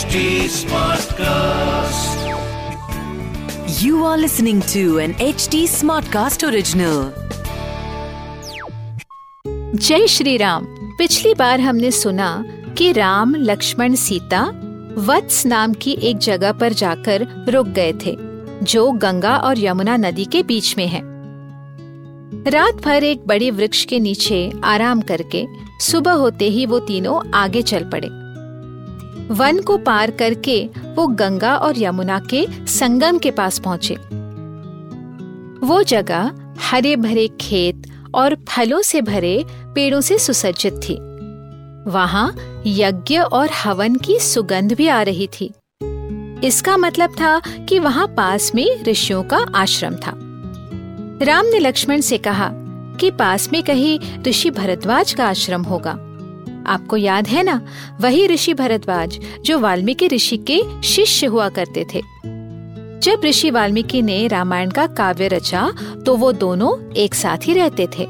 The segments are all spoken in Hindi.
HD Smartcast. You are listening to an HD Smartcast original. जय श्री राम पिछली बार हमने सुना कि राम, लक्ष्मण, सीता वत्स नाम की एक जगह पर जाकर रुक गए थे, जो गंगा और यमुना नदी के बीच में है रात भर एक बड़े वृक्ष के नीचे आराम करके सुबह होते ही वो तीनों आगे चल पड़े वन को पार करके वो गंगा और यमुना के संगम के पास पहुँचे। वो जगह हरे भरे खेत और फलों से भरे पेड़ों से सुसज्जित थी। वहाँ यज्ञ और हवन की सुगंध भी आ रही थी। इसका मतलब था कि वहाँ पास में ऋषियों का आश्रम था। राम ने लक्ष्मण से कहा कि पास में कहीं ऋषि भरद्वाज का आश्रम होगा। आपको याद है ना? वही ऋषि भरद्वाज, जो वाल्मीकि ऋषि के शिष्य हुआ करते थे। जब ऋषि वाल्मीकि ने रामायण का काव्य रचा तो वो दोनों एक साथ ही रहते थे।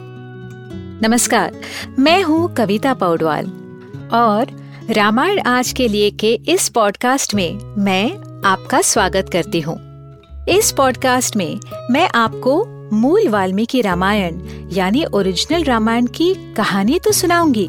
नमस्कार, मैं हूँ कविता पौडवाल। और रामायण आज के लिए के इस पॉडकास्ट में मैं आपका स्वागत करती हूँ। इस पॉडकास्ट में मैं आपको मूल वाल्मीकि रामायण, यानी ओरिजिनल रामायण की कहानी तो सुनाऊँगी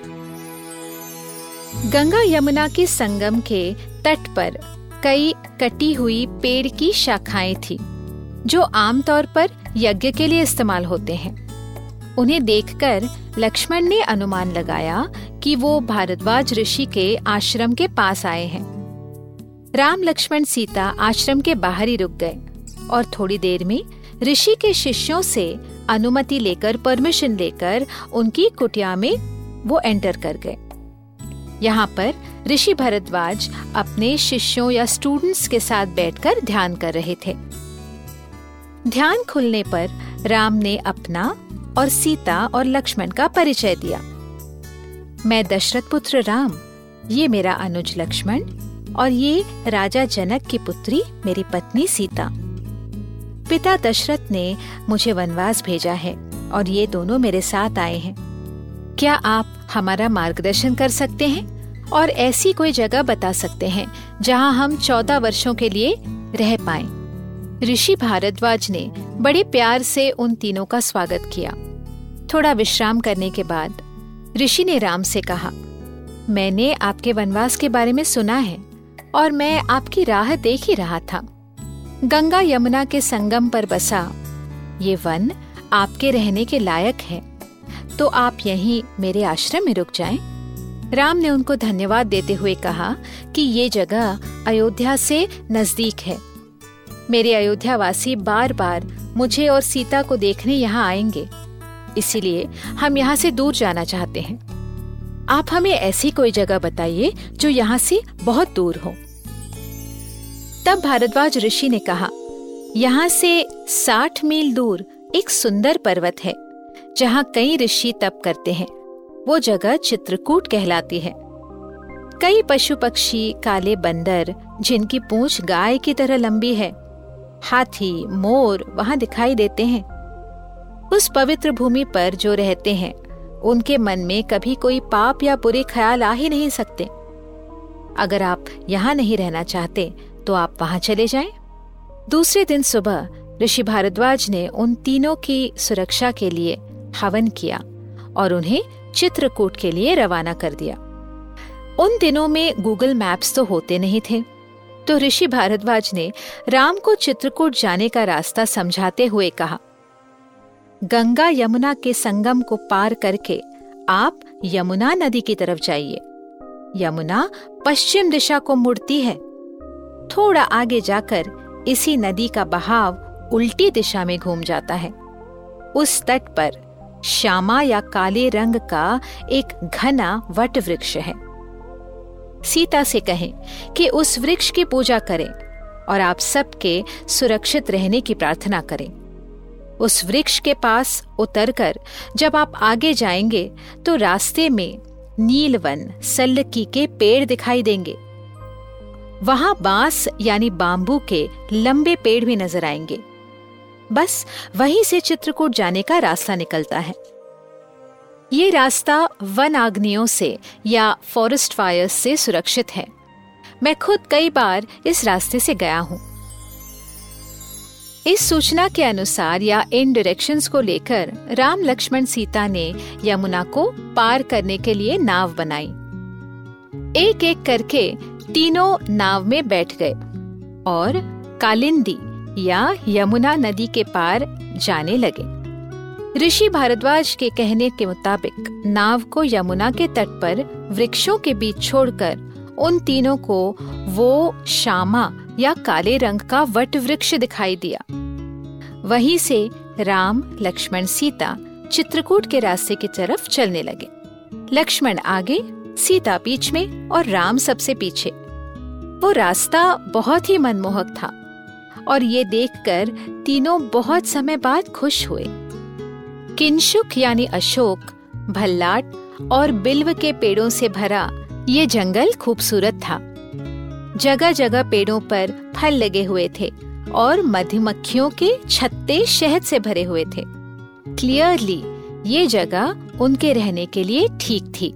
गंगा यमुना के संगम के तट पर कई कटी हुई पेड़ की शाखाएँ थी, जो आमतौर पर यज्ञ के लिए इस्तेमाल होते हैं। उन्हें देखकर लक्ष्मण ने अनुमान लगाया कि वो भारद्वाज ऋषि के आश्रम के पास आए हैं। राम लक्ष्मण सीता आश्रम के बाहर ही रुक गए और थोड़ी देर में ऋषि के शिष्यों से अनुमति लेकर परमिशन लेकर उनकी कुटिया में वो एंटर कर गए। यहाँ पर ऋषि भरद्वाज अपने शिष्यों या स्टूडेंट्स के साथ बैठकर ध्यान कर रहे थे। ध्यान खुलने पर राम ने अपना और सीता और लक्ष्मण का परिचय दिया। मैं दशरथ पुत्र राम, ये मेरा अनुज लक्ष्मण और ये राजा जनक की पुत्री मेरी पत्नी सीता। पिता दशरथ ने मुझे वनवास भेजा है और ये दोनों मेरे साथ आए हैं। क्या आप हमारा मार्गदर्शन कर सकते हैं और ऐसी कोई जगह बता सकते हैं जहाँ हम चौदह वर्षों के लिए रह पाए। ऋषि भारद्वाज ने बड़े प्यार से उन तीनों का स्वागत किया। थोड़ा विश्राम करने के बाद ऋषि ने राम से कहा, मैंने आपके वनवास के बारे में सुना है और मैं आपकी राह देख ही रहा था। गंगा यमुना के संगम पर बसा। ये वन आपके रहने के लायक है। तो आप यहीं मेरे आश्रम में रुक जाएँ। राम ने उनको धन्यवाद देते हुए कहा कि ये जगह अयोध्या से नज़दीक है। मेरे अयोध्या वासी बार बार मुझे और सीता को देखने यहाँ आएँगे। इसीलिए हम यहाँ से दूर जाना चाहते हैं। आप हमें ऐसी कोई जगह बताइए जो यहाँ से बहुत दूर हो। तब भारद्वाज ऋषि ने कहा, यहाँ से साठ मील दूर एक सुंदर पर्वत है। जहाँ कई ऋषि तप करते हैं, वो जगह चित्रकूट कहलाती है। कई पशु पक्षी काले बंदर, जिनकी पूंछ गाय की तरह लंबी है, हाथी, मोर वहाँ दिखाई देते हैं। उस पवित्र भूमि पर जो रहते हैं, उनके मन में कभी कोई पाप या बुरे ख्याल आ ही नहीं सकते। अगर आप यहाँ नहीं रहना चाहते तो आप वहाँ चले जाएँ। दूसरे दिन सुबह, ऋषि भारद्वाज ने उन तीनों की सुरक्षा के लिए हवन किया और उन्हें चित्रकूट के लिए रवाना कर दिया। उन दिनों में गूगल मैप्स तो होते नहीं थे तो ऋषि भारद्वाज ने राम को चित्रकूट जाने का रास्ता समझाते हुए कहा, गंगा यमुना के संगम को पार करके आप यमुना नदी की तरफ़ जाइए। यमुना पश्चिम दिशा को मुड़ती है। थोड़ा आगे जाकर इसी नदी का बहाव उल्टी दिशा में घूम जाता है। उस तट पर श्यामा या काले रंग का एक घना वट वृक्ष है। सीता से कहें कि उस वृक्ष की पूजा करें और आप सबके सुरक्षित रहने की प्रार्थना करें। उस वृक्ष के पास उतरकर जब आप आगे जाएँगे तो रास्ते में नीलवन सल्लकी के पेड़ दिखाई देंगे। वहाँ बाँस यानी बांबू के लंबे पेड़ भी नज़र आएँगे। बस वहीं से चित्रकूट जाने का रास्ता निकलता है। ये रास्ता वन आग्नियों से या फॉरेस्ट फायर्स से सुरक्षित है। मैं खुद कई बार इस रास्ते से गया हूँ। इस सूचना के अनुसार या इन डायरेक्शंस को लेकर राम लक्ष्मण सीता ने यमुना को पार करने के लिए नाव बनाई। एक एक करके तीनों नाव में बैठ गए और कालिंदी या यमुना नदी के पार जाने लगे। ऋषि भारद्वाज के कहने के मुताबिक, नाव को यमुना के तट पर वृक्षों के बीच छोड़कर उन तीनों को वो श्यामा या काले रंग का वट वृक्ष दिखाई दिया। वहीं से राम, लक्ष्मण, सीता चित्रकूट के रास्ते की तरफ़ चलने लगे। लक्ष्मण आगे, सीता बीच में और राम सबसे पीछे। वो रास्ता बहुत ही मनमोहक था। और ये देखकर तीनों बहुत समय बाद खुश हुए। किंशुक यानी अशोक, भल्लाट और बिल्व के पेड़ों से भरा ये जंगल खूबसूरत था। जगह जगह पेड़ों पर फल लगे हुए थे और मधुमक्खियों के छत्ते शहद से भरे हुए थे। क्लियरली ये जगह उनके रहने के लिए ठीक थी।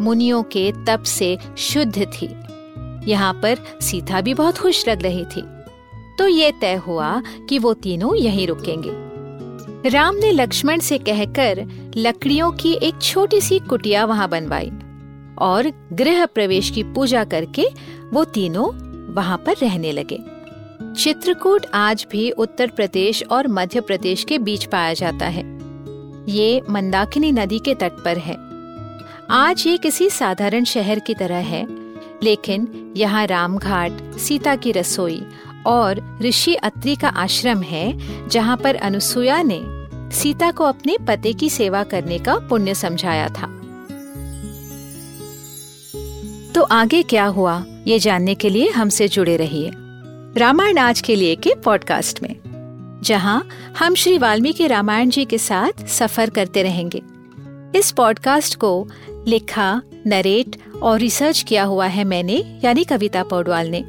मुनियों के तप से शुद्ध थी। यहाँ पर सीता भी बहुत खुश लग रही थी। तो ये तय हुआ कि वो तीनों यहीं रुकेंगे। राम ने लक्ष्मण से कहकर लकड़ियों की एक छोटी सी कुटिया वहाँ बनवाई और गृह प्रवेश की पूजा करके वो तीनों वहाँ पर रहने लगे। चित्रकूट आज भी उत्तर प्रदेश और मध्य प्रदेश के बीच पाया जाता है। ये मंदाकिनी नदी के तट पर है। आज ये किसी साधारण शहर की तरह है, लेकिन यहाँ रामघाट, सीता की रसोई और ऋषि अत्रि का आश्रम है, जहाँ पर अनुसुया ने सीता को अपने पति की सेवा करने का पुण्य समझाया था। तो आगे क्या हुआ, ये जानने के लिए हमसे जुड़े रहिए रामायण आज के लिए के पॉडकास्ट में, जहाँ हम श्री वाल्मीकि रामायण जी के साथ सफ़र करते रहेंगे। इस पॉडकास्ट को लिखा, नरेट और रिसर्च किया हुआ है मैंने, यानी कविता पौडवाल ने।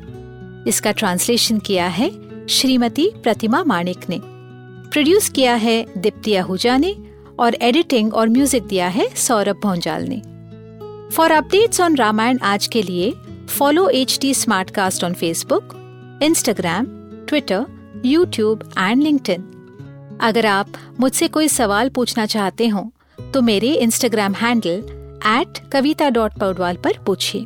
इसका ट्रांसलेशन किया है श्रीमती प्रतिमा माणिक ने। प्रोड्यूस किया है दीप्ति आहूजा ने और एडिटिंग और म्यूज़िक दिया है सौरभ भोंजाल ने। फॉर अपडेट्स ऑन रामायण आज के लिए follow H T on Facebook Instagram Twitter YouTube and link अगर आप मुझसे कोई सवाल पूछना चाहते हो तो मेरे Instagram handle at Kavita dot Paudwal पर पूछिए।